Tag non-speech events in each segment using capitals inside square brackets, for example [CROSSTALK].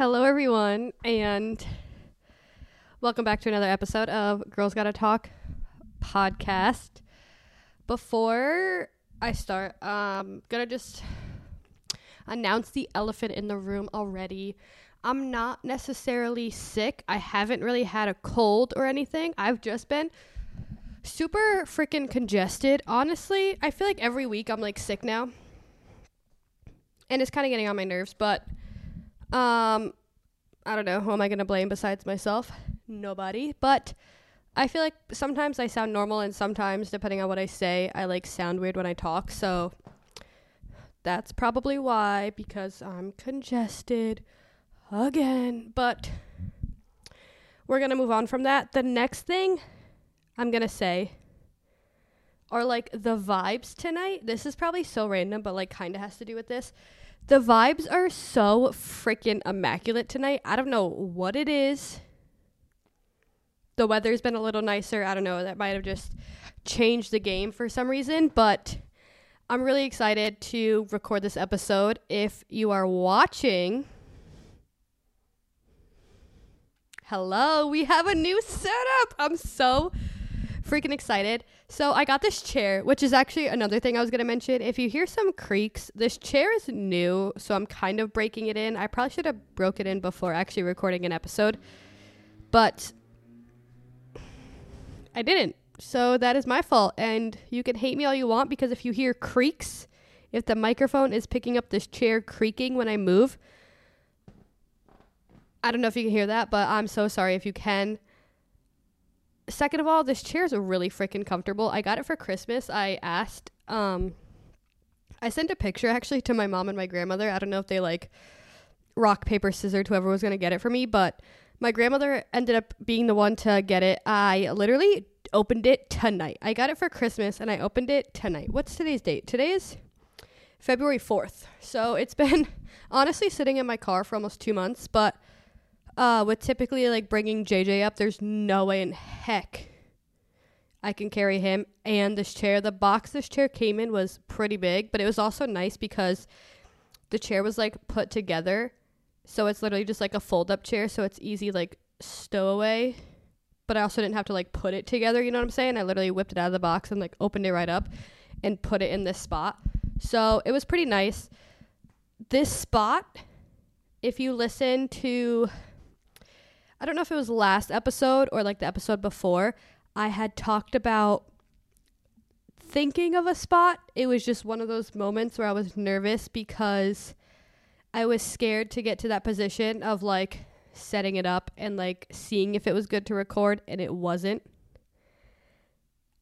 Hello, everyone, and welcome back to another episode of Girls Gotta Talk podcast. Before I start, I'm gonna just announce the elephant in the room already. I'm not necessarily sick. I haven't really had a cold or anything. I've just been super freaking congested. Honestly, I feel like every week I'm like sick now. And it's kind of getting on my nerves, but um I don't know, who am I to blame besides myself? Nobody. But I feel like sometimes I sound normal and sometimes depending on what I say, I like sound weird when I talk. So that's probably why because I'm congested again. But we're going to move on from that. The next thing I'm going to say are like the vibes tonight. This is probably so random, but like kind of has to do with this. The vibes are so freaking immaculate tonight. I don't know what it is. The weather's been a little nicer. I don't know. That might have just changed the game for some reason, but I'm really excited to record this episode. If you are watching, hello, we have a new setup. I'm so freaking excited. So I got this chair, which is actually another thing I was gonna mention. If you hear some creaks, this chair is new, so I'm kind of breaking it in. I probably should have broke it in before actually recording an episode, but I didn't. So that is my fault, and you can hate me all you want because if you hear creaks, if the microphone is picking up this chair creaking when I move, I don't know if you can hear that, but I'm so sorry if you can second of all, this chair is really freaking comfortable. I got it for Christmas. I asked, um, I sent a picture actually to my mom and my grandmother. I don't know if they like rock, paper, scissors, whoever was going to get it for me, but my grandmother ended up being the one to get it. I literally opened it tonight. I got it for Christmas and I opened it tonight. What's today's date? Today is February 4th. So it's been [LAUGHS] honestly sitting in my car for almost two months, but uh, with typically like bringing JJ up, there's no way in heck I can carry him and this chair. The box this chair came in was pretty big, but it was also nice because the chair was like put together. So it's literally just like a fold up chair, so it's easy like stowaway. But I also didn't have to like put it together, you know what I'm saying? I literally whipped it out of the box and like opened it right up and put it in this spot. So it was pretty nice. This spot, if you listen to I don't know if it was last episode or like the episode before, I had talked about thinking of a spot. It was just one of those moments where I was nervous because I was scared to get to that position of like setting it up and like seeing if it was good to record and it wasn't.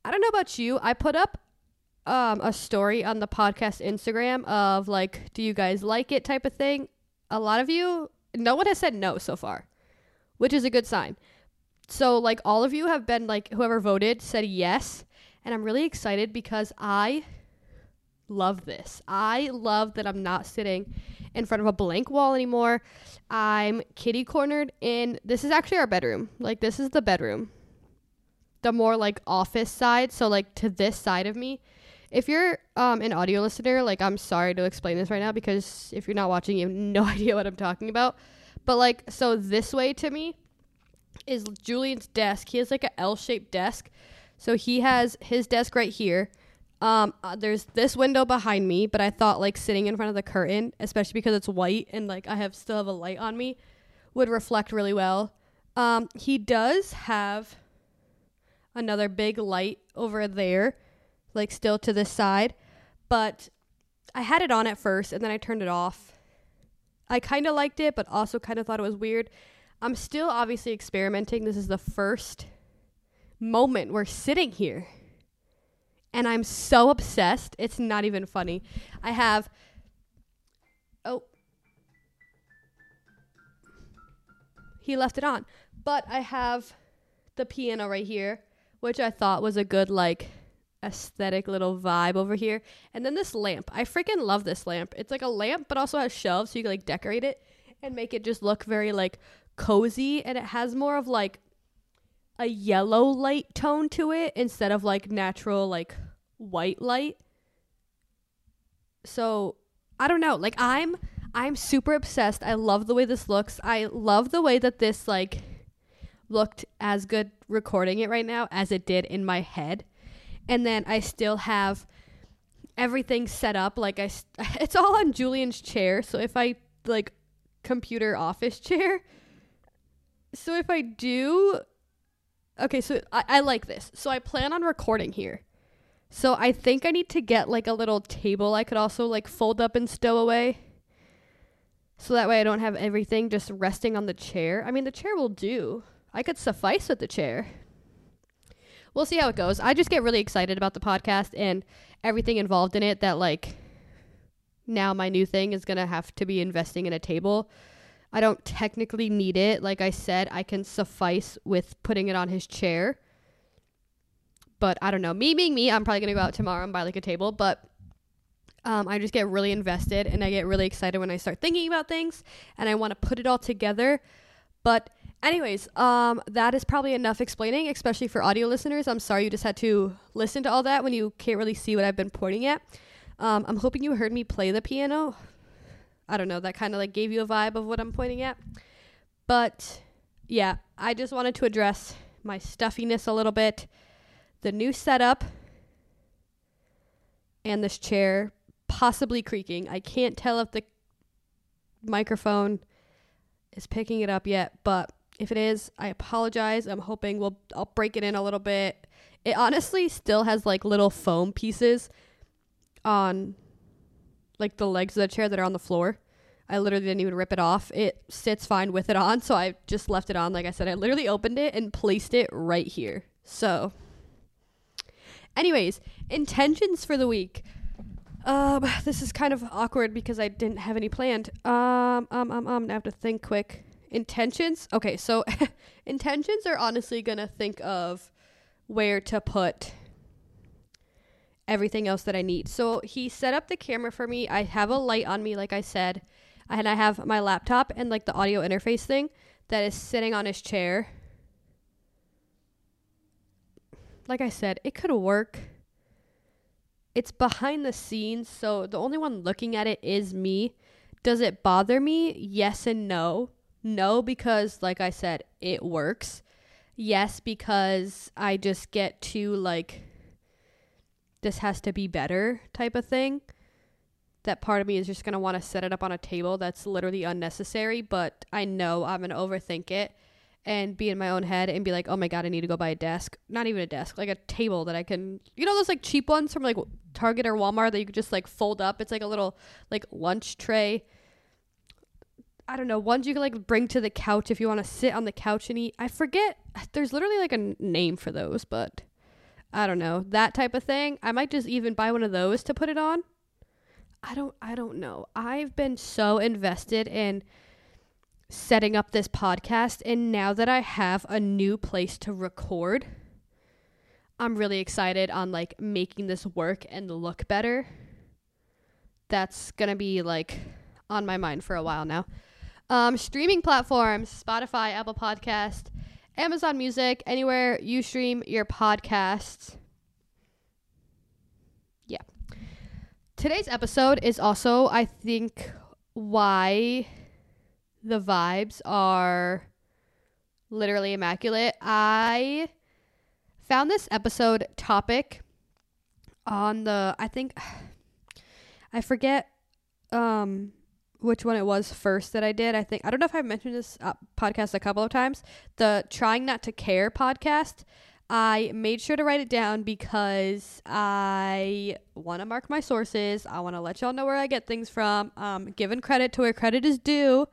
I don't know about you. I put up um, a story on the podcast Instagram of like, do you guys like it type of thing. A lot of you, no one has said no so far which is a good sign. So, like, all of you have been, like, whoever voted said yes. And I'm really excited because I love this. I love that I'm not sitting in front of a blank wall anymore. I'm kitty cornered in this is actually our bedroom. Like, this is the bedroom. The more like office side. So, like, to this side of me. If you're um, an audio listener, like, I'm sorry to explain this right now because if you're not watching, you have no [LAUGHS] idea what I'm talking about. But like, so this way to me is Julian's desk. He has like a L-shaped desk. So he has his desk right here. Um, uh, there's this window behind me, but I thought like sitting in front of the curtain, especially because it's white and like I have still have a light on me, would reflect really well. Um, he does have another big light over there, like still to this side, but I had it on at first and then I turned it off I kind of liked it, but also kind of thought it was weird. I'm still obviously experimenting. This is the first moment we're sitting here. And I'm so obsessed. It's not even funny. I have. Oh. He left it on. But I have the piano right here, which I thought was a good, like, aesthetic little vibe over here. And then this lamp. I freaking love this lamp. It's like a lamp, but also has shelves so you can like decorate it and make it just look very like cozy. And it has more of like a yellow light tone to it instead of like natural like white light. So I don't know. Like I'm I'm super obsessed. I love the way this looks. I love the way that this like looked as good recording it right now as it did in my head. And then I still have everything set up like I st- [LAUGHS] it's all on Julian's chair. So if I like computer office [LAUGHS] chair. So if I do Okay, so I, I like this. So I plan on recording here. So I think I need to get like a little table I could also like fold up and stow away. So that way I don't have everything just resting on the chair. I mean, the chair will do. I could suffice with the chair. We'll see how it goes. I just get really excited about the podcast and everything involved in it that like now my new thing is going to have to be investing in a table. I don't technically need it. Like I said, I can suffice with putting it on his chair. But I don't know. Me being me, I'm probably going to go out tomorrow and buy like a table, but um, I just get really invested and I get really excited when I start thinking about things and I want to put it all together. But anyways, um, that is probably enough explaining, especially for audio listeners. I'm sorry you just had to listen to all that when you can't really see what I've been pointing at. Um, I'm hoping you heard me play the piano. I don't know, that kind of like gave you a vibe of what I'm pointing at. But yeah, I just wanted to address my stuffiness a little bit, the new setup, and this chair possibly creaking. I can't tell if the microphone is picking it up yet, but if it is, I apologize. I'm hoping we'll I'll break it in a little bit. It honestly still has like little foam pieces on like the legs of the chair that are on the floor. I literally didn't even rip it off. It sits fine with it on, so I just left it on. Like I said, I literally opened it and placed it right here. So, anyways, intentions for the week. Um, this is kind of awkward because I didn't have any planned. Um, um, um, um, I have to think quick. Intentions? Okay, so [LAUGHS] intentions are honestly gonna think of where to put everything else that I need. So he set up the camera for me. I have a light on me, like I said, and I have my laptop and like the audio interface thing that is sitting on his chair. Like I said, it could work. It's behind the scenes, so the only one looking at it is me. Does it bother me? Yes and no. No, because like I said, it works. Yes, because I just get to like this has to be better type of thing. That part of me is just going to want to set it up on a table that's literally unnecessary, but I know I'm going to overthink it and be in my own head and be like, oh my God, I need to go buy a desk. Not even a desk, like a table that I can, you know, those like cheap ones from like Target or Walmart that you could just like fold up. It's like a little like lunch tray. I don't know, ones you can like bring to the couch if you want to sit on the couch and eat. I forget, there's literally like a name for those, but I don't know, that type of thing. I might just even buy one of those to put it on. I don't I don't know. I've been so invested in setting up this podcast and now that I have a new place to record, I'm really excited on like making this work and look better. That's going to be like on my mind for a while now. Um, streaming platforms, Spotify, Apple Podcast, Amazon Music, anywhere you stream your podcasts. Yeah. Today's episode is also, I think, why the vibes are literally immaculate. I found this episode topic on the, I think, [SIGHS] I forget um which one it was first that I did. I think I don't know if I've mentioned this uh, podcast a couple of times. The Trying Not to Care podcast. I made sure to write it down because I want to mark my sources. I want to let y'all know where I get things from. Um, giving credit to where credit is due.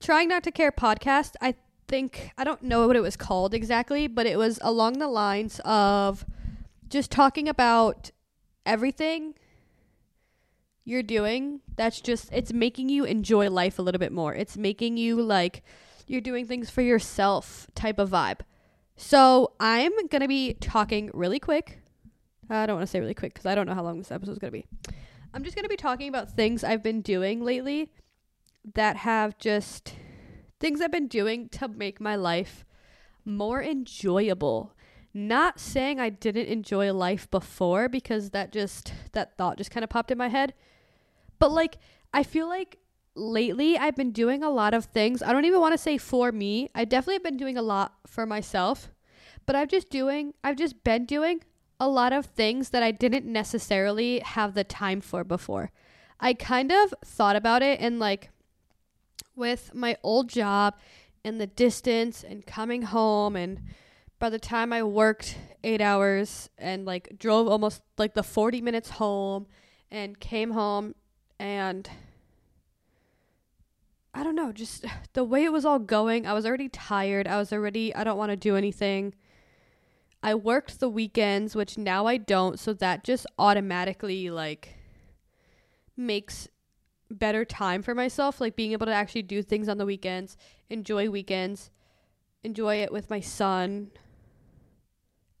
Trying Not to Care podcast. I think I don't know what it was called exactly, but it was along the lines of just talking about everything you're doing that's just it's making you enjoy life a little bit more. It's making you like you're doing things for yourself type of vibe. So i'm gonna be talking really quick. I don't want to say really quick because i don't know how long this episode is gonna be. I'm just gonna be talking about things i've been doing lately that have just things i've been doing to make my life more enjoyable. Not saying i didn't enjoy life before because that just that thought just kind of popped in my head but like I feel like lately I've been doing a lot of things. I don't even want to say for me. I definitely have been doing a lot for myself, but I've just doing I've just been doing a lot of things that I didn't necessarily have the time for before. I kind of thought about it and like with my old job and the distance and coming home and by the time I worked 8 hours and like drove almost like the 40 minutes home and came home and I don't know, just [SIGHS] the way it was all going, I was already tired. I was already I don't want to do anything. I worked the weekends, which now I don't, so that just automatically like makes better time for myself, like being able to actually do things on the weekends, enjoy weekends, enjoy it with my son.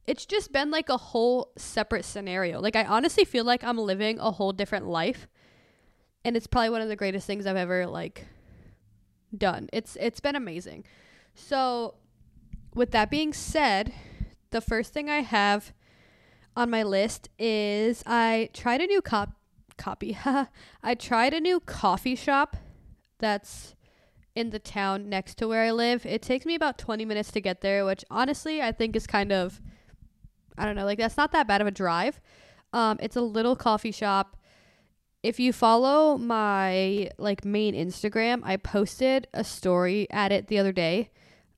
It's just been like a whole separate scenario. Like I honestly feel like I'm living a whole different life. And it's probably one of the greatest things I've ever like done. It's it's been amazing. So with that being said, the first thing I have on my list is I tried a new cop copy. [LAUGHS] I tried a new coffee shop that's in the town next to where I live. It takes me about 20 minutes to get there, which honestly I think is kind of I don't know, like that's not that bad of a drive. Um, it's a little coffee shop. If you follow my like main Instagram, I posted a story at it the other day.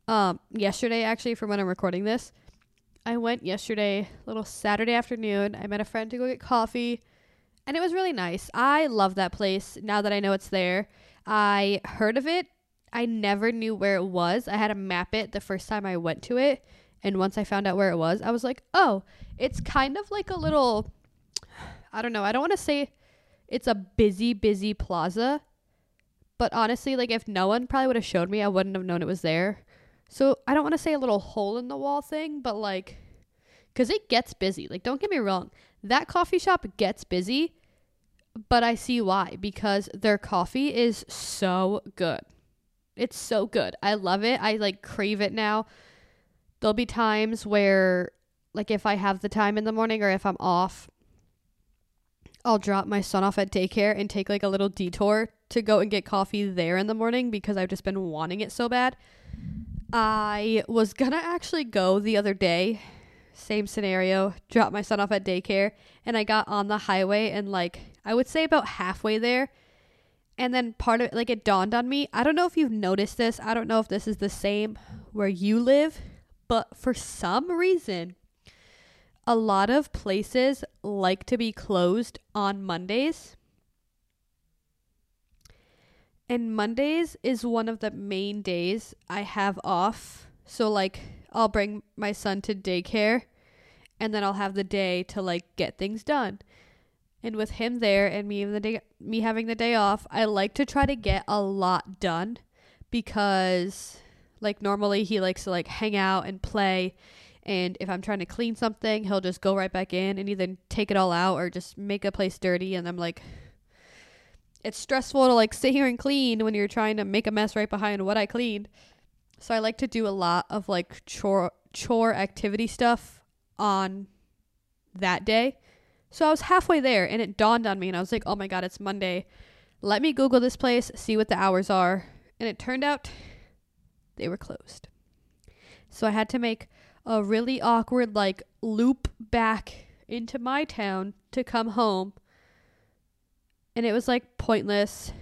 Um, yesterday actually from when I'm recording this. I went yesterday, little Saturday afternoon. I met a friend to go get coffee and it was really nice. I love that place now that I know it's there. I heard of it. I never knew where it was. I had to map it the first time I went to it. And once I found out where it was, I was like, oh, it's kind of like a little, I don't know. I don't want to say it's a busy, busy plaza. But honestly, like if no one probably would have showed me, I wouldn't have known it was there. So I don't want to say a little hole in the wall thing, but like, because it gets busy. Like, don't get me wrong. That coffee shop gets busy, but I see why because their coffee is so good. It's so good. I love it. I like crave it now. There'll be times where like if I have the time in the morning or if I'm off, I'll drop my son off at daycare and take like a little detour to go and get coffee there in the morning because I've just been wanting it so bad. I was gonna actually go the other day same scenario, drop my son off at daycare, and I got on the highway and like I would say about halfway there. And then part of like it dawned on me. I don't know if you've noticed this. I don't know if this is the same where you live, but for some reason, a lot of places like to be closed on Mondays. And Mondays is one of the main days I have off. So, like, I'll bring my son to daycare and then I'll have the day to like get things done. And with him there and me the day me having the day off, I like to try to get a lot done because like normally he likes to like hang out and play and if I'm trying to clean something, he'll just go right back in and either take it all out or just make a place dirty and I'm like it's stressful to like [LAUGHS] sit here and clean when you're trying to make a mess right behind what I cleaned. So I like to do a lot of like chore chore activity stuff on that day. So I was halfway there and it dawned on me and I was like, "Oh my god, it's Monday. Let me Google this place, see what the hours are." And it turned out they were closed. So I had to make a really awkward like loop back into my town to come home. And it was like pointless.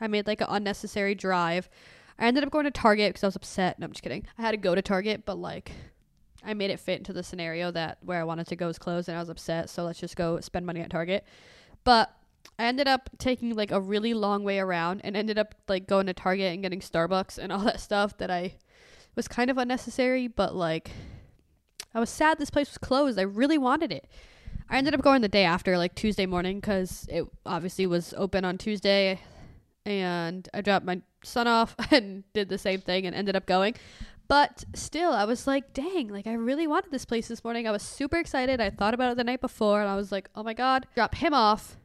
I made like an unnecessary drive. I ended up going to Target because I was upset. No, I'm just kidding. I had to go to Target, but like I made it fit into the scenario that where I wanted to go was closed and I was upset. So let's just go spend money at Target. But I ended up taking like a really long way around and ended up like going to Target and getting Starbucks and all that stuff that I was kind of unnecessary, but like I was sad this place was closed. I really wanted it. I ended up going the day after, like Tuesday morning, because it obviously was open on Tuesday and I dropped my son off [LAUGHS] and did the same thing and ended up going. But still, I was like, dang, like I really wanted this place this morning. I was super excited. I thought about it the night before and I was like, oh my God, drop him off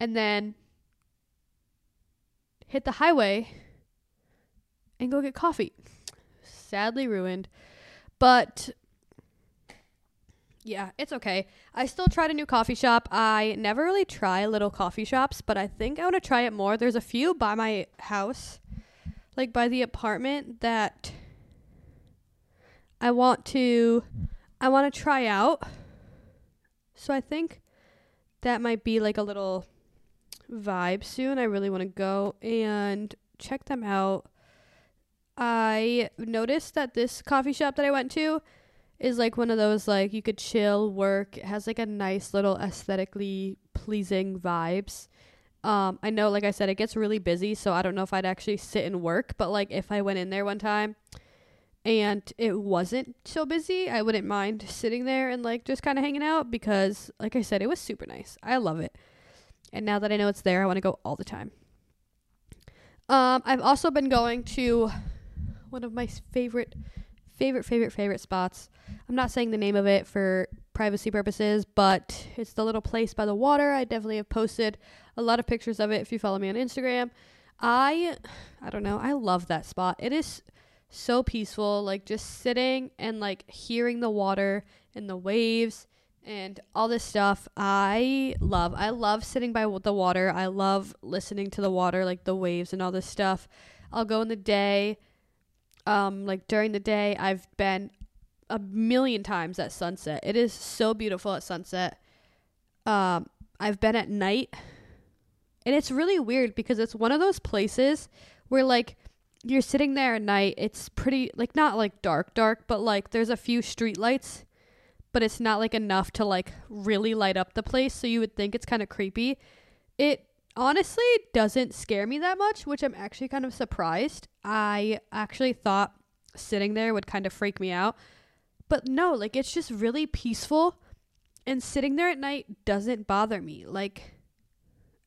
and then hit the highway and go get coffee. Sadly ruined. But Yeah, it's okay. I still tried a new coffee shop. I never really try little coffee shops, but I think I want to try it more. There's a few by my house, like by the apartment that I want to I want to try out. So I think that might be like a little vibe soon. I really want to go and check them out. I noticed that this coffee shop that I went to is like one of those like you could chill, work. It has like a nice little aesthetically pleasing vibes. Um, I know, like I said, it gets really busy, so I don't know if I'd actually sit and work. But like if I went in there one time and it wasn't so busy, I wouldn't mind sitting there and like just kind of hanging out because, like I said, it was super nice. I love it. And now that I know it's there, I want to go all the time. Um, I've also been going to one of my favorite, favorite, favorite, favorite spots. I'm not saying the name of it for privacy purposes, but it's the little place by the water. I definitely have posted a lot of pictures of it if you follow me on Instagram. I I don't know, I love that spot. It is so peaceful, like just sitting and like hearing the water and the waves and all this stuff. I love. I love sitting by the water. I love listening to the water, like the waves and all this stuff. I'll go in the day. Um, like during the day, I've been a million times at sunset. It is so beautiful at sunset. Um, I've been at night, and it's really weird because it's one of those places where like you're sitting there at night. It's pretty like not like dark, dark, but like there's a few street lights but it's not like enough to like really light up the place so you would think it's kind of creepy it honestly doesn't scare me that much which i'm actually kind of surprised. I actually thought sitting there would kind of freak me out. But no like it's just really peaceful and sitting there at night doesn't bother me. Like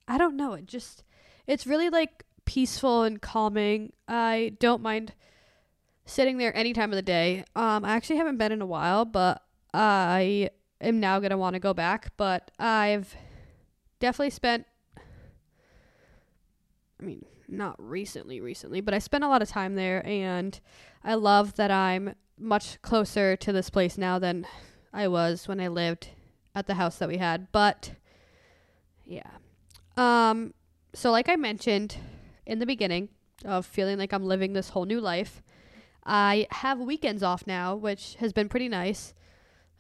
i don't know it just it's really like peaceful and calming. I don't mind sitting there any time of the day. Um i actually haven't been in a while but I am now going to want to go back, but I've definitely spent I mean, not recently recently, but I spent a lot of time there and I love that I'm much closer to this place now than I was when I lived at the house that we had. But yeah. Um so like I mentioned in the beginning of feeling like I'm living this whole new life, I have weekends off now, which has been pretty nice.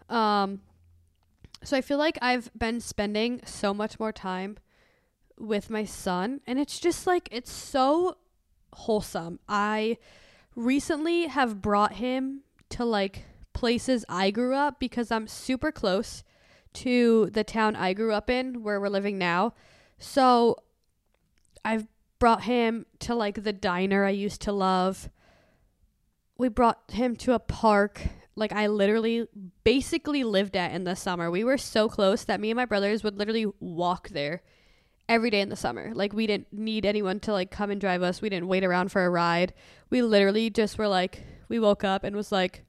Um, so I feel like I've been spending so much more time with my son, and it's just like it's so wholesome. I recently have brought him to like places I grew up because I'm super close to the town I grew up in where we're living now. So I've brought him to like the diner I used to love. We brought him to a park like I literally basically lived at in the summer. We were so close that me and my brothers would literally walk there every day in the summer. Like we didn't need anyone to like come and drive us. We didn't wait around for a ride. We literally just were like we woke up and was like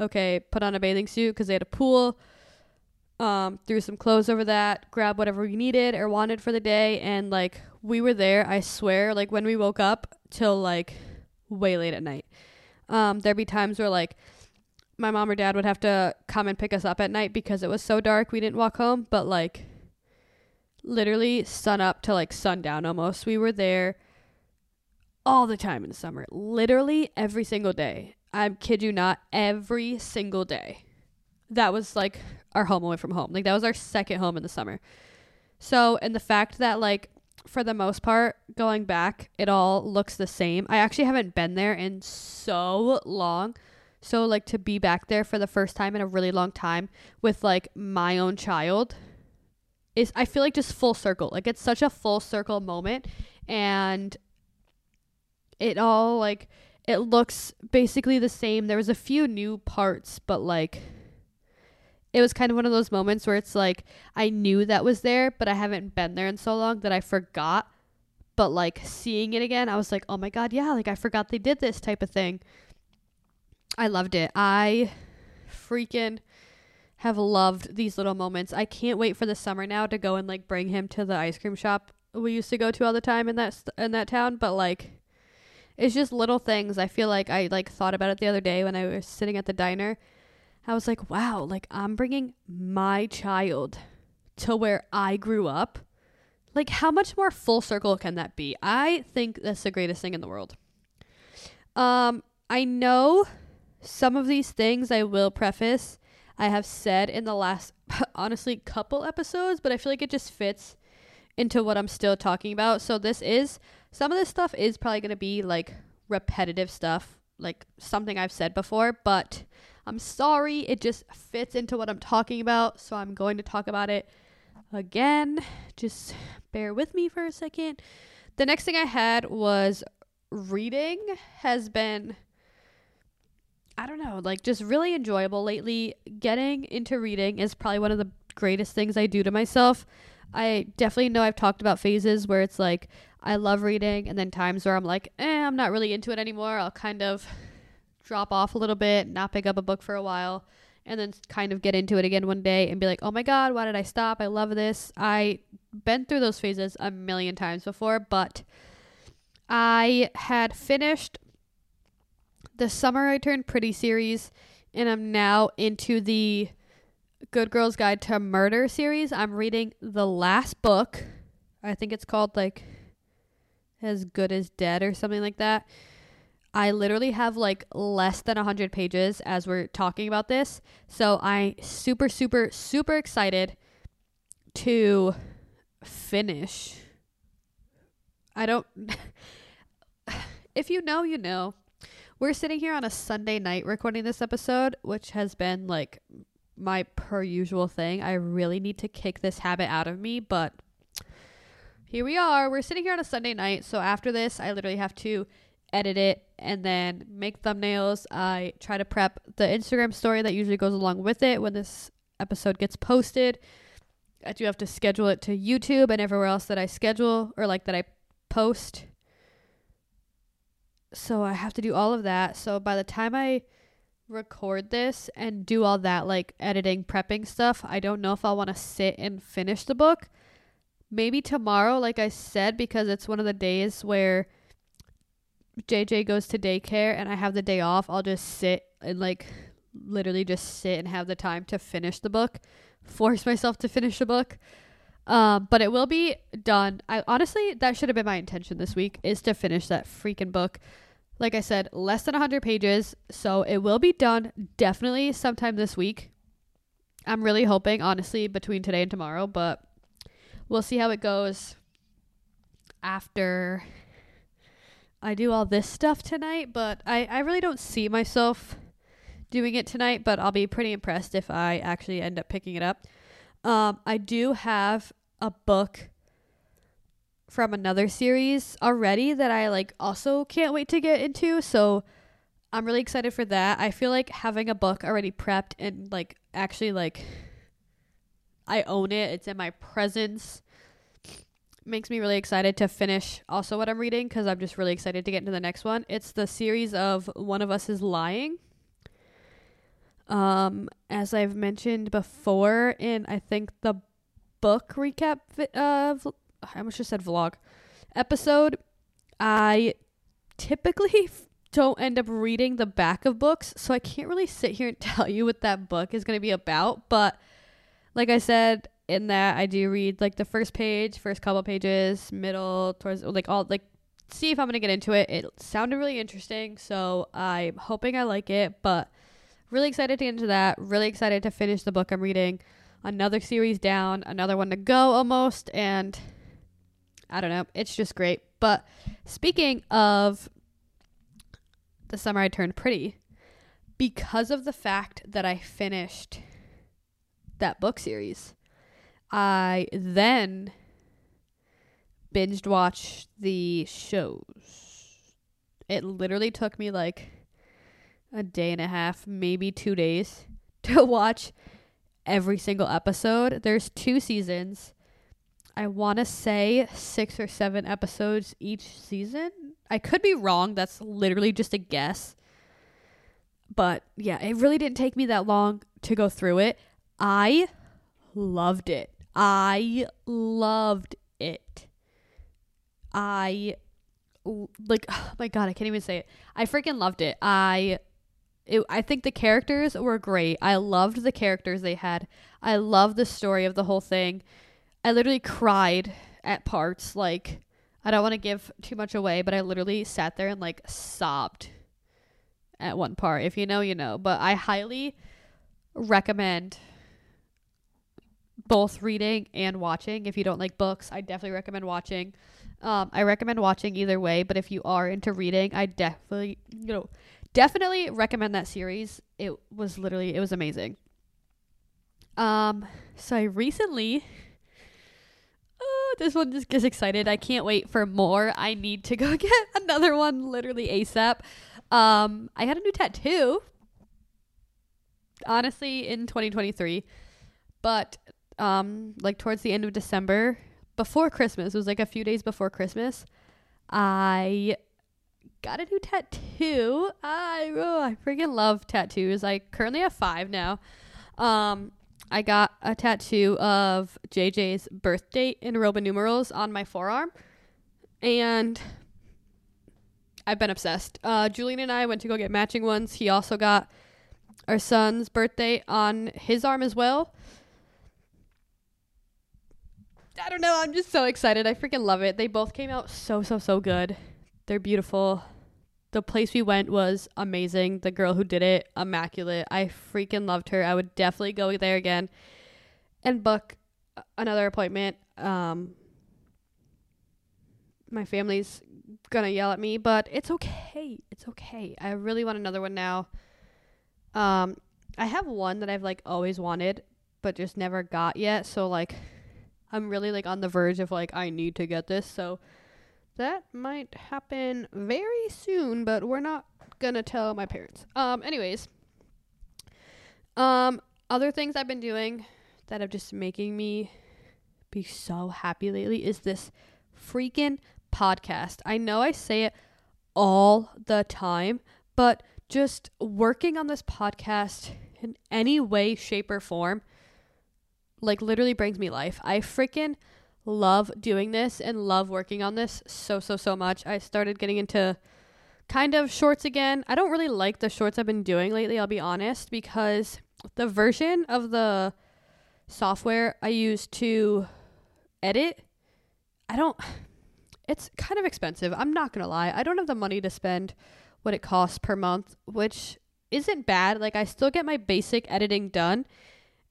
okay, put on a bathing suit cuz they had a pool. Um, threw some clothes over that, grab whatever we needed or wanted for the day and like we were there, I swear, like when we woke up till like way late at night. Um, there'd be times where like my mom or dad would have to come and pick us up at night because it was so dark we didn't walk home but like literally sun up to like sundown almost. We were there all the time in the summer literally every single day. I kid you not every single day. That was like our home away from home. Like that was our second home in the summer. So and the fact that like for the most part going back it all looks the same. I actually haven't been there in so long. So like to be back there for the first time in a really long time with like my own child is I feel like just full circle. Like it's such a full circle moment and it all like it looks basically the same. There was a few new parts, but like it was kind of one of those moments where it's like I knew that was there, but I haven't been there in so long that I forgot. But like seeing it again, I was like, "Oh my god, yeah, like I forgot they did this type of thing." I loved it. I freaking have loved these little moments. I can't wait for the summer now to go and like bring him to the ice cream shop we used to go to all the time in that st- in that town, but like it's just little things. I feel like I like thought about it the other day when I was sitting at the diner. I was like, wow, like I'm bringing my child to where I grew up. Like, how much more full circle can that be? I think that's the greatest thing in the world. Um, I know some of these things I will preface I have said in the last [LAUGHS] honestly couple episodes, but I feel like it just fits into what I'm still talking about. So this is some of this stuff is probably going to be like repetitive stuff, like something I've said before, but I'm sorry, it just fits into what I'm talking about, so I'm going to talk about it again. Just bear with me for a second. The next thing I had was reading has been I don't know, like just really enjoyable lately. Getting into reading is probably one of the greatest things I do to myself. I definitely know I've talked about phases where it's like I love reading, and then times where I'm like, eh, I'm not really into it anymore. I'll kind of drop off a little bit, not pick up a book for a while, and then kind of get into it again one day and be like, oh my God, why did I stop? I love this. I've been through those phases a million times before, but I had finished the Summer I Turned Pretty series, and I'm now into the Good Girl's Guide to Murder series. I'm reading the last book. I think it's called like As Good as Dead or something like that. I literally have like less than 100 pages as we're talking about this. So I super super super excited to finish. I don't [LAUGHS] If you know, you know. We're sitting here on a Sunday night recording this episode, which has been like my per usual thing. I really need to kick this habit out of me, but here we are. We're sitting here on a Sunday night. So after this, I literally have to edit it and then make thumbnails. I try to prep the Instagram story that usually goes along with it when this episode gets posted. I do have to schedule it to YouTube and everywhere else that I schedule or like that I post. So I have to do all of that. So by the time I record this and do all that like editing, prepping stuff, I don't know if I'll want to sit and finish the book. Maybe tomorrow, like I said, because it's one of the days where JJ goes to daycare and I have the day off, I'll just sit and like literally just sit and have the time to finish the book, force myself to finish the book. Um, but it will be done. I honestly, that should have been my intention this week is to finish that freaking book like I said, less than 100 pages. So it will be done definitely sometime this week. I'm really hoping, honestly, between today and tomorrow, but we'll see how it goes after I do all this stuff tonight. But I, I really don't see myself doing it tonight, but I'll be pretty impressed if I actually end up picking it up. Um, I do have a book from another series already that I like also can't wait to get into. So I'm really excited for that. I feel like having a book already prepped and like actually like I own it. It's in my presence. Makes me really excited to finish also what I'm reading because I'm just really excited to get into the next one. It's the series of One of Us is Lying. Um, as I've mentioned before in I think the book recap of I almost just said vlog episode, I typically [LAUGHS] don't end up reading the back of books, so I can't really sit here and [LAUGHS] tell you what that book is going to be about. But like I said, in that I do read like the first page, first couple pages, middle, towards like all like see if I'm going to get into it. It sounded really interesting, so I'm hoping I like it, but really excited to get into that. Really excited to finish the book I'm reading. Another series down, another one to go almost, and I don't know. It's just great. But speaking of the summer I turned pretty, because of the fact that I finished that book series, I then binged watched the shows. It literally took me like a day and a half, maybe two days [LAUGHS] to watch every single episode. There's two seasons. I want to say six or seven episodes each season. I could be wrong. That's literally just a guess. But yeah, it really didn't take me that long to go through it. I loved it. I loved it. I like oh [SIGHS] my god, I can't even say it. I freaking loved it. I It, I think the characters were great. I loved the characters they had. I loved the story of the whole thing. I literally cried at parts. Like, I don't want to give too much away, but I literally sat there and like sobbed at one part. If you know, you know. But I highly recommend both reading and watching. If you don't like books, I definitely recommend watching. Um, I recommend watching either way, but if you are into reading, I definitely, you know, definitely recommend that series. It was literally, it was amazing. Um, so I recently, oh, this one just gets excited. I can't wait for more. I need to go [LAUGHS] get another one literally ASAP. Um, I had a new tattoo, honestly, in 2023, but um, like towards the end of December, before Christmas, it was like a few days before Christmas, I got a new tattoo. I oh, I freaking love tattoos. I currently have five now. Um, I got a tattoo of JJ's birth date in Roman numerals on my forearm, and I've been obsessed. Uh, Julian and I went to go get matching ones. He also got our son's birthday on his arm as well. I don't know. I'm just so excited. I freaking love it. They both came out so, so, so good. They're beautiful. The place we went was amazing. The girl who did it, immaculate. I freaking loved her. I would definitely go there again and book another appointment. Um, my family's gonna yell at me, but it's okay. It's okay. I really want another one now. Um, I have one that I've like always wanted, but just never got yet. So like I'm really like on the verge of like I need to get this. So that might happen very soon, but we're not gonna tell my parents. Um anyways. Um other things I've been doing that have just making me be so happy lately is this freaking podcast. I know I say it all the time, but just working on this podcast in any way, shape, or form like literally brings me life. I freaking love doing this and love working on this so so so much. I started getting into kind of shorts again. I don't really like the shorts I've been doing lately, I'll be honest, because the version of the software I use to edit, I don't it's kind of expensive. I'm not going to lie. I don't have the money to spend what it costs per month, which isn't bad. Like I still get my basic editing done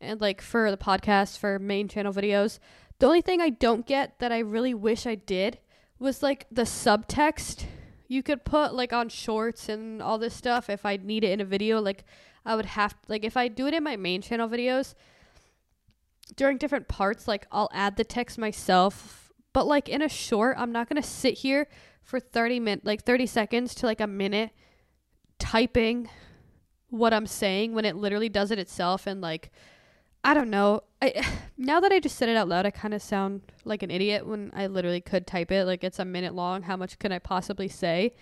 and like for the podcast for main channel videos. The only thing I don't get that I really wish I did was like the subtext you could put like on shorts and all this stuff if I need it in a video. Like I would have like if I do it in my main channel videos during different parts like I'll add the text myself. But like in a short I'm not to sit here for 30 minutes like 30 seconds to like a minute typing what I'm saying when it literally does it itself and like I don't know. I [SIGHS] now that I just said it out loud, I kind of sound like an idiot when I literally could type it. Like it's a minute long. How much can I possibly say?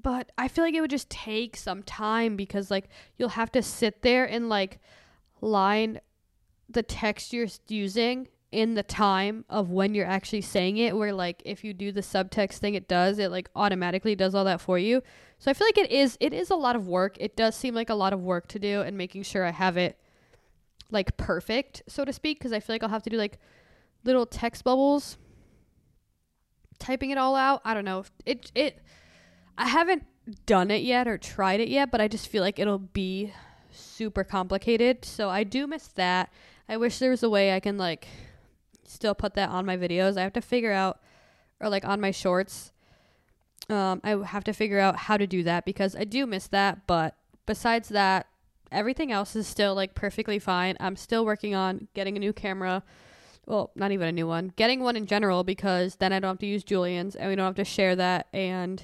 But I feel like it would just take some time because like you'll have to sit there and like line the text you're using in the time of when you're actually saying it where like if you do the subtext thing it does it like automatically does all that for you so i feel like it is it is a lot of work it does seem like a lot of work to do and making sure i have it like perfect, so to speak, because I feel like I'll have to do like little text bubbles typing it all out. I don't know. It it I haven't done it yet or tried it yet, but I just feel like it'll be super complicated. So I do miss that. I wish there was a way I can like still put that on my videos. I have to figure out or like on my shorts. Um I have to figure out how to do that because I do miss that, but besides that, everything else is still like perfectly fine. I'm still working on getting a new camera. Well, not even a new one. Getting one in general because then I don't have to use Julian's and we don't have to share that and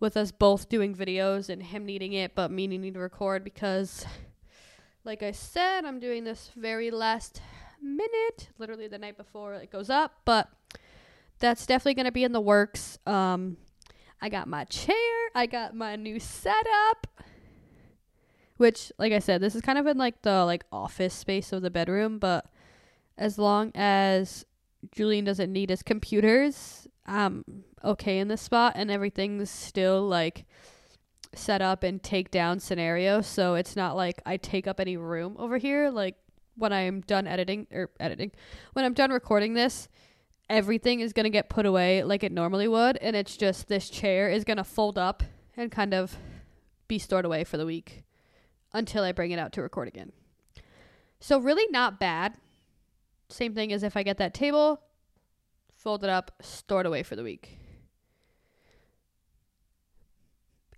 with us both doing videos and him needing it but me needing to record because like I said, I'm doing this very last minute, literally the night before it goes up, but that's definitely going to be in the works. Um I got my chair, I got my new setup. Which, like I said, this is kind of in like the like office space of the bedroom, but as long as Julian doesn't need his computers, I'm okay in this spot and everything's still like set up and take down scenario. So it's not like I take up any room over here. Like when I'm done editing or editing, when I'm done recording this, everything is going to get put away like it normally would. And it's just this chair is going to fold up and kind of be stored away for the week until I bring it out to record again. So, really not bad. Same thing as if I get that table, fold it up, stored away for the week.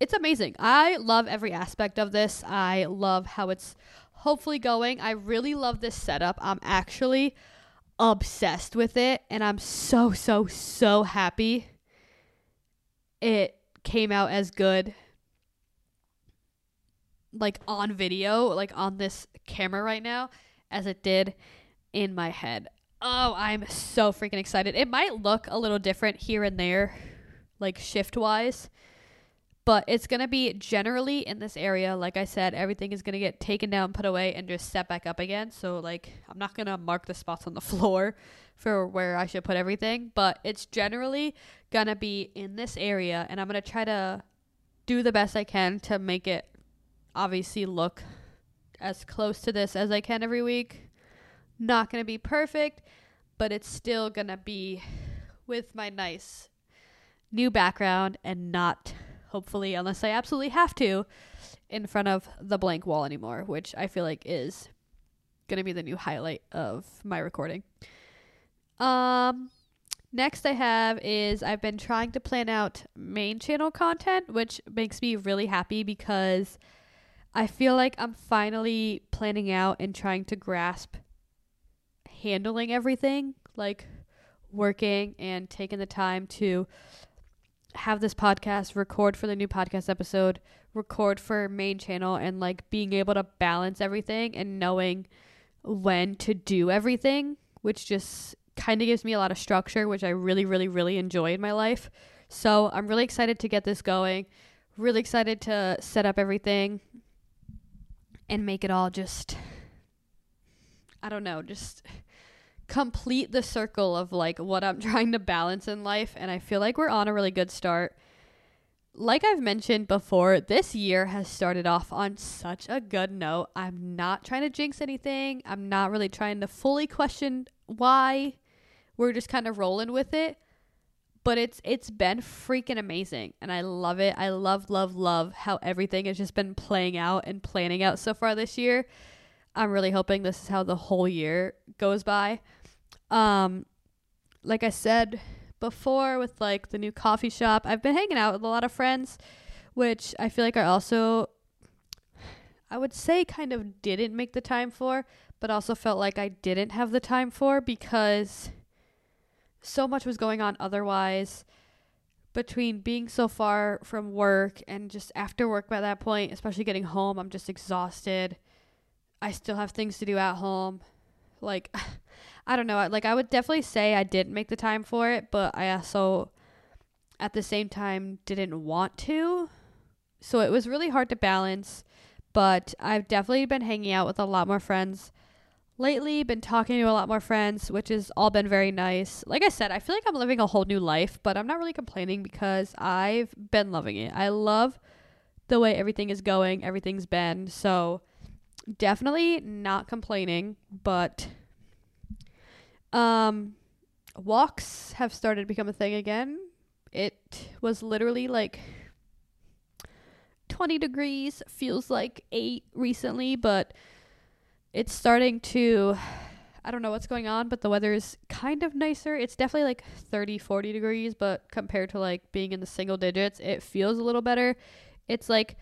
It's amazing. I love every aspect of this. I love how it's hopefully going. I really love this setup. I'm actually obsessed with it and I'm so so so happy it came out as good like on video, like on this camera right now as it did in my head. Oh, I'm so freaking excited. It might look a little different here and there like shift wise but it's going to be generally in this area like i said everything is going to get taken down put away and just set back up again so like i'm not going to mark the spots on the [LAUGHS] floor for where i should put everything but it's generally going to be in this area and i'm going to try to do the best i can to make it obviously look as close to this as i can every week not going to be perfect but it's still going to be with my nice new background and not hopefully, unless I absolutely have to, in front of the blank wall anymore, which I feel like is going to be the new highlight of my recording. Um, next I have is I've been trying to plan out main channel content, which makes me really happy because I feel like I'm finally planning out and trying to grasp handling everything, like working and taking the time to have this podcast, record for the new podcast episode, record for main channel, and like being able to balance everything and knowing when to do everything, which just kind of gives me a lot of structure, which I really, really, really enjoy in my life. So I'm really excited to get this going. Really excited to set up everything and make it all just, I don't know, just complete the circle of like what I'm [LAUGHS] trying to balance in life. And I feel like we're on a really good start. Like I've mentioned before, this year has started off on such a good note. I'm not trying to jinx anything. I'm not really trying to fully question why. We're just kind of rolling with it. But it's it's been freaking amazing and I love it. I love love love how everything has just been playing out and planning out so far this year. I'm really hoping this is how the whole year goes by. Um, like I said before, with like the new coffee shop, I've been hanging out with a lot of friends, which I feel like I also, I would say, kind of didn't make the time for, but also felt like I didn't have the time for because so much was going on otherwise between being so far from work and just after work by that point, especially getting home, I'm just exhausted. I still have things to do at home. Like, [LAUGHS] I don't know. Like I would definitely say I didn't make the time for it, but I also at the same time didn't want to. So it was really hard to balance, but I've definitely been hanging out with a lot more friends lately, been talking to a lot more friends, which has all been very nice. Like I said, I feel like I'm living a whole new life, but I'm not really complaining because I've been loving it. I love the way everything is going, everything's been. So definitely not complaining, but um, walks have started to become a thing again. It was literally like 20 degrees, feels like 8 recently, but it's starting to I don't know what's going on, but the weather is kind of nicer. It's definitely like 30, 40 degrees, but compared to like being in the single digits, it feels a little better. It's like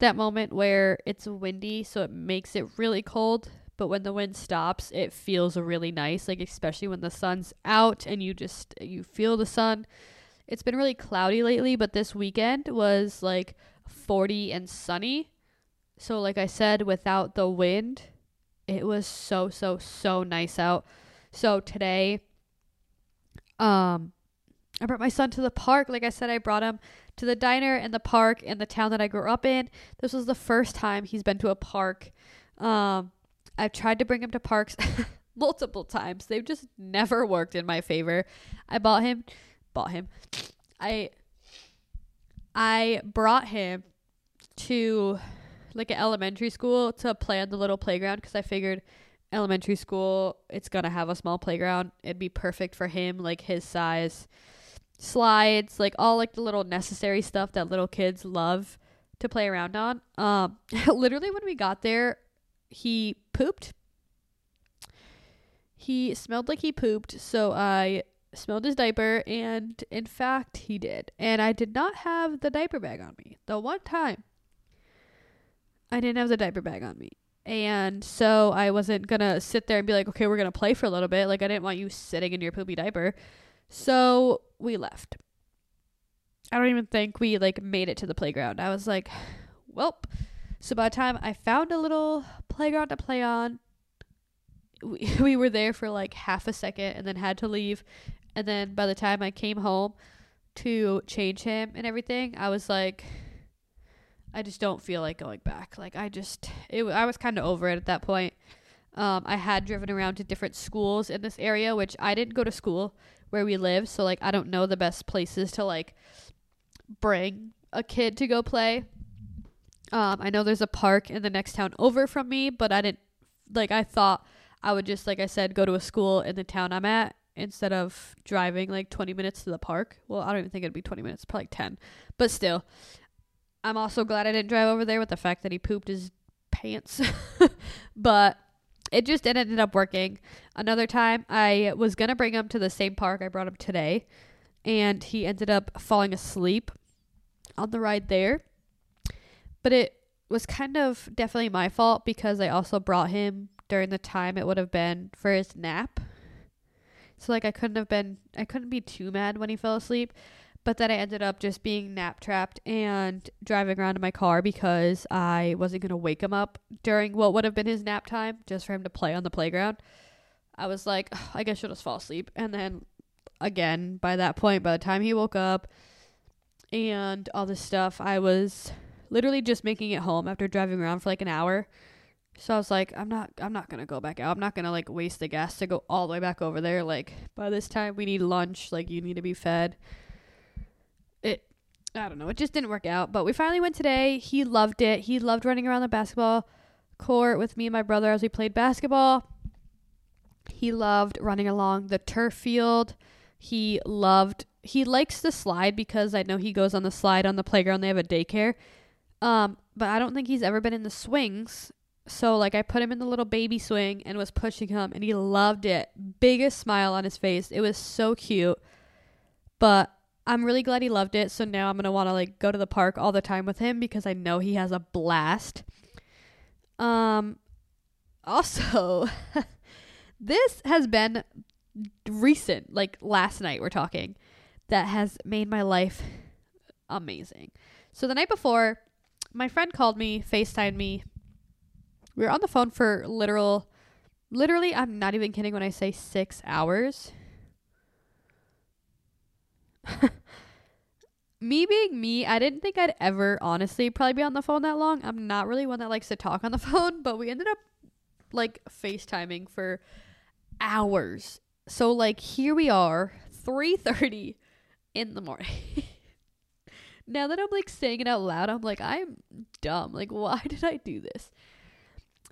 that moment where it's windy, so it makes it really cold, but when the wind stops, it feels really nice, like especially when the sun's out and you just you feel the sun. It's been really cloudy lately, but this weekend was like 40 and sunny. So like I said, without the wind, it was so so so nice out. So today um I brought my son to the park. Like I said, I brought him to the diner and the park in the town that I grew up in. This was the first time he's been to a park. Um, I've tried to bring him to parks [LAUGHS] multiple times. They've just never worked in my favor. I bought him, bought him. I I brought him to like an elementary school to play on the little playground because I figured elementary school it's gonna have a small playground. It'd be perfect for him, like his size. Slides, like all like the little necessary stuff that little kids love to play around on. Um, [LAUGHS] literally when we got there, he pooped. He smelled like he pooped, so I smelled his diaper, and in fact, he did. And I did not have the diaper bag on me. The one time I didn't have the diaper bag on me. And so I wasn't gonna sit there and be like, okay, we're gonna play for a little bit. Like, I didn't want you sitting in your poopy diaper. So we left. I don't even think we like made it to the playground. I was like, welp. So by the time I found a little playground to play on, we, [LAUGHS] we were there for like half a second and then had to leave. And then by the time I came home to change him and everything, I was like, I just don't feel like going back. Like I just, it, I was kind of over it at that point. Um, I had driven around to different schools in this area, which I didn't go to school where we live, so like I don't know the best places to like bring a kid to go play. Um, I know there's a park in the next town over from me, but I didn't like. I thought I would just, like I said, go to a school in the town I'm at instead of driving like 20 minutes to the park. Well, I don't even think it'd be 20 minutes, probably like 10. But still, I'm also glad I didn't drive over there with the fact that he pooped his pants. [LAUGHS] but it just it ended up working. Another time, I was gonna bring him to the same park I brought him today, and he ended up falling asleep on the ride there. But it was kind of definitely my fault because I also brought him during the time it would have been for his nap. So like I couldn't have been I couldn't be too mad when he fell asleep. But then I ended up just being nap trapped and driving around in my car because I wasn't going to wake him up during what would have been his nap time just for him to play on the playground. I was like, I guess she'll just fall asleep. And then again, by that point, by the time he woke up and all this stuff, I was literally just making it home after driving around for like an hour. So I was like, I'm not I'm not gonna go back out. I'm not gonna like waste the gas to go all the way back over there. Like by this time we need lunch, like you need to be fed. I don't know. It just didn't work out. But we finally went today. He loved it. He loved running around the basketball court with me and my brother as we played basketball. He loved running along the turf field. He loved he likes the slide because I know he goes on the slide on the playground. They have a daycare. Um, but I don't think he's ever been in the swings. So like I put him in the little baby swing and was pushing him and he loved it. Biggest smile on his face. It was so cute. But I'm really glad he loved it. So now I'm going to want to like go to the park all the time with him because I know he has a blast. Um also [LAUGHS] this has been recent, like last night we're talking, that has made my life amazing. So the night before, my friend called me, FaceTimed me. We were on the phone for literal literally I'm not even kidding when I say 6 hours [LAUGHS] me being me, I didn't think I'd ever honestly probably be on the phone that long. I'm not really one that likes to talk on the [LAUGHS] phone, but we ended up like FaceTiming for hours. So like here we are, 3:30 in the morning. [LAUGHS] now that I'm like saying it out loud, I'm like I'm dumb. Like why did I do this?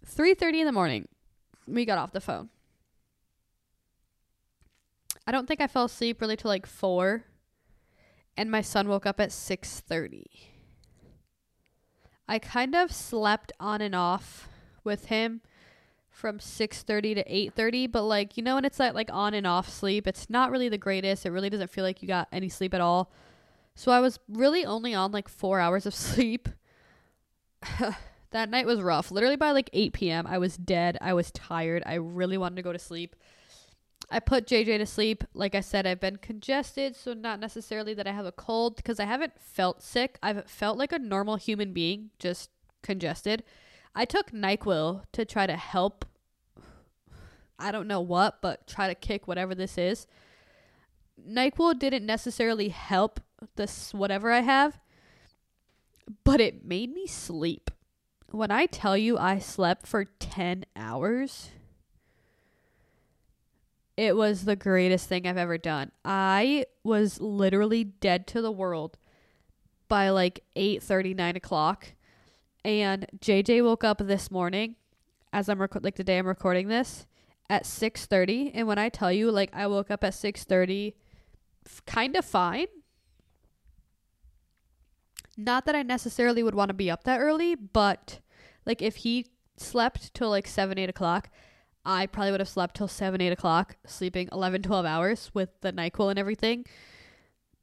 3:30 in the morning. We got off the phone. I don't think I fell asleep really till like 4 and my son woke up at 6:30. I kind of slept on and off with him from 6:30 to 8:30, but like, you know when it's like like on and off sleep, it's not really the greatest. It really doesn't feel like you got any sleep at all. So I was really only on like 4 hours of [LAUGHS] sleep. [SIGHS] that night was rough. Literally by like 8 p.m., I was dead. I was tired. I really wanted to go to sleep. I put JJ to sleep. Like I said, I've been congested, so not necessarily that I have a cold because I haven't felt sick. I've felt like a normal human being, just congested. I took NyQuil to try to help. I don't know what, but try to kick whatever this is. NyQuil didn't necessarily help this whatever I have, but it made me sleep. When I tell you I slept for 10 hours, it was the greatest thing I've ever done. I was literally dead to the world by like eight thirty, nine o'clock. and JJ woke up this morning as I'm rec- like the day I'm recording this at 6:30 and when I tell you like I woke up at 6:30 f- kind of fine not that I necessarily would want to be up that early but like if he slept till like 7 8 o'clock I probably would have slept till 7 8 o'clock sleeping 11 12 hours with the NyQuil and everything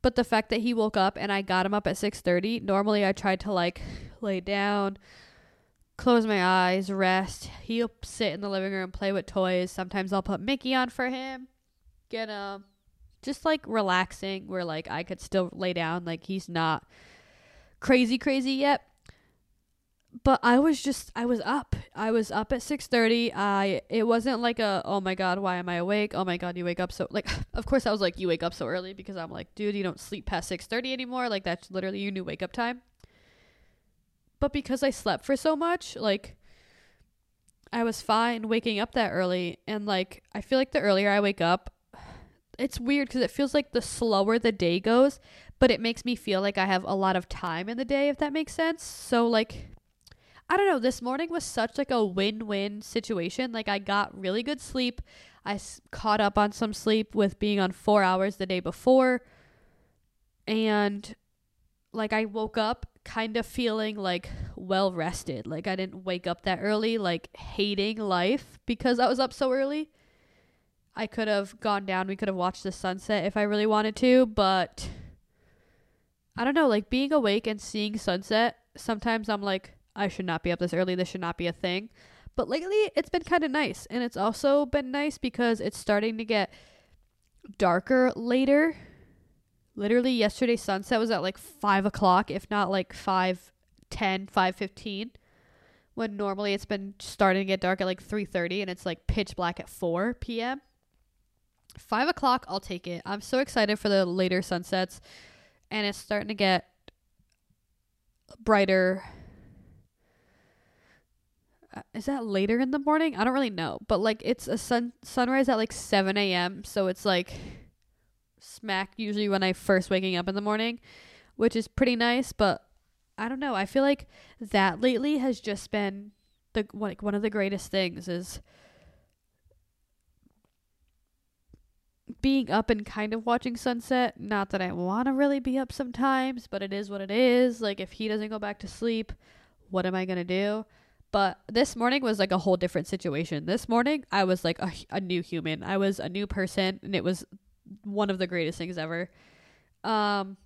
but the fact that he woke up and I got him up at 6:30 normally I tried to like lay down close my eyes, rest. He'll sit in the living room, play with toys. Sometimes I'll put Mickey on for him. Get him just like relaxing where like I could still lay down like he's not crazy crazy yet. But I was just I was up. I was up at 6:30. I it wasn't like a oh my god, why am I awake? Oh my god, you wake up so like [LAUGHS] of course I was like you wake up so early because I'm like, dude, you don't sleep past 6:30 anymore. Like that's literally your new wake up time. But because I slept for so much, like I was fine waking up that early and like I feel like the earlier I wake up, [SIGHS] it's weird cuz it feels like the slower the day goes, but it makes me feel like I have a lot of time in the day if that makes sense. So like I don't know, this morning was such like a win-win situation. Like I got really good sleep. I s- caught up on some sleep with being on 4 hours the day before and like I woke up kind of feeling like well rested. Like I didn't wake up that early, like hating life because I was up so early. I could have gone down, we could have watched the sunset if I really wanted to, but I don't know, like being awake and seeing sunset, sometimes I'm like, I should not be up this early, this should not be a thing. But lately it's been kind of nice. And it's also been nice because it's starting to get darker later literally yesterday sunset was at like five o'clock if not like 5 10 5 15 when normally it's been starting to get dark at like 3.30 and it's like pitch black at 4 p.m 5 o'clock i'll take it i'm so excited for the later sunsets and it's starting to get brighter is that later in the morning i don't really know but like it's a sun sunrise at like 7 a.m so it's like smack usually when I first waking up in the morning, which is pretty nice, but I don't know. I feel like that lately has just been the like one of the greatest things is being up and kind of watching sunset. Not that I want to really be up sometimes, but it is what it is. Like if he doesn't go back to sleep, what am I to do? But this morning was like a whole different situation. This morning, I was like a, a new human. I was a new person, and it was one of the greatest things ever. Um,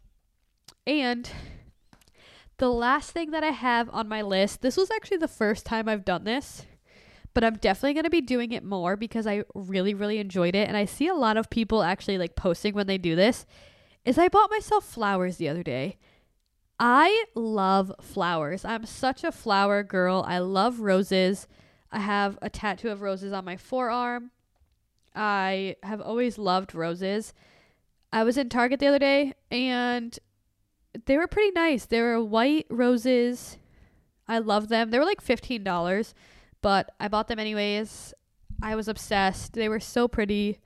and the last thing that I have on my list, this was actually the first time I've done this, but I'm definitely going to be doing it more because I really, really enjoyed it. And I see a lot of people actually like posting when they do this. Is I bought myself flowers the other day. I love flowers. I'm such a flower girl. I love roses. I have a tattoo of roses on my forearm. I have always loved roses. I was in Target the other day and they were pretty nice. They were white roses. I love them. They were like $15, but I bought them anyways. I was obsessed. They were so pretty.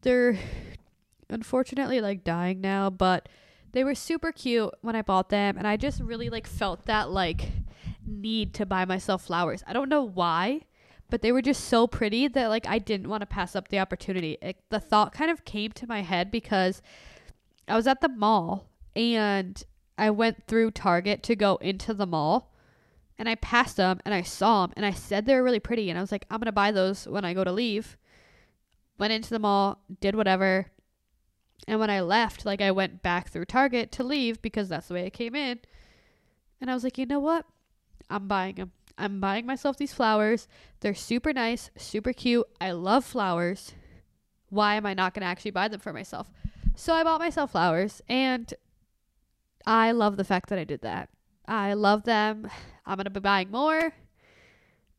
They're [SIGHS] unfortunately like dying now, but they were super cute when I bought them and I just really like felt that like need to buy myself flowers. I don't know why but they were just so pretty that like I didn't want to pass up the opportunity. It, the thought kind of came to my head because I was at the mall and I went through Target to go into the mall and I passed them and I saw them and I said they were really pretty and I was like I'm going to buy those when I go to leave. Went into the mall, did whatever. And when I left, like I went back through Target to leave because that's the way I came in. And I was like, "You know what? I'm buying them." I'm buying myself these flowers. They're super nice, super cute. I love flowers. Why am I not going to actually buy them for myself? So I bought myself flowers and I love the fact that I did that. I love them. I'm going to be buying more,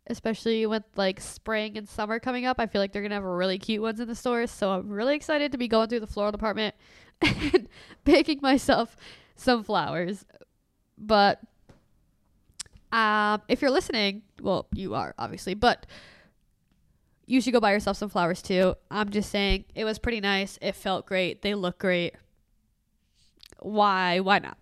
especially with like spring and summer coming up. I feel like they're to have really cute ones in the stores. So I'm really excited to be going through the floral department [LAUGHS] and picking myself some flowers. But um, if you're listening, well, you are obviously, but you should go buy yourself some flowers too. I'm just saying it was pretty nice. It felt great. They look great. Why? Why not?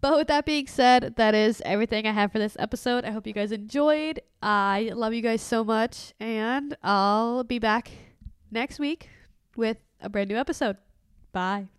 But with that being said, that is everything I have for this episode. I hope you guys enjoyed. I love you guys so much, and I'll be back next week with a brand new episode. Bye.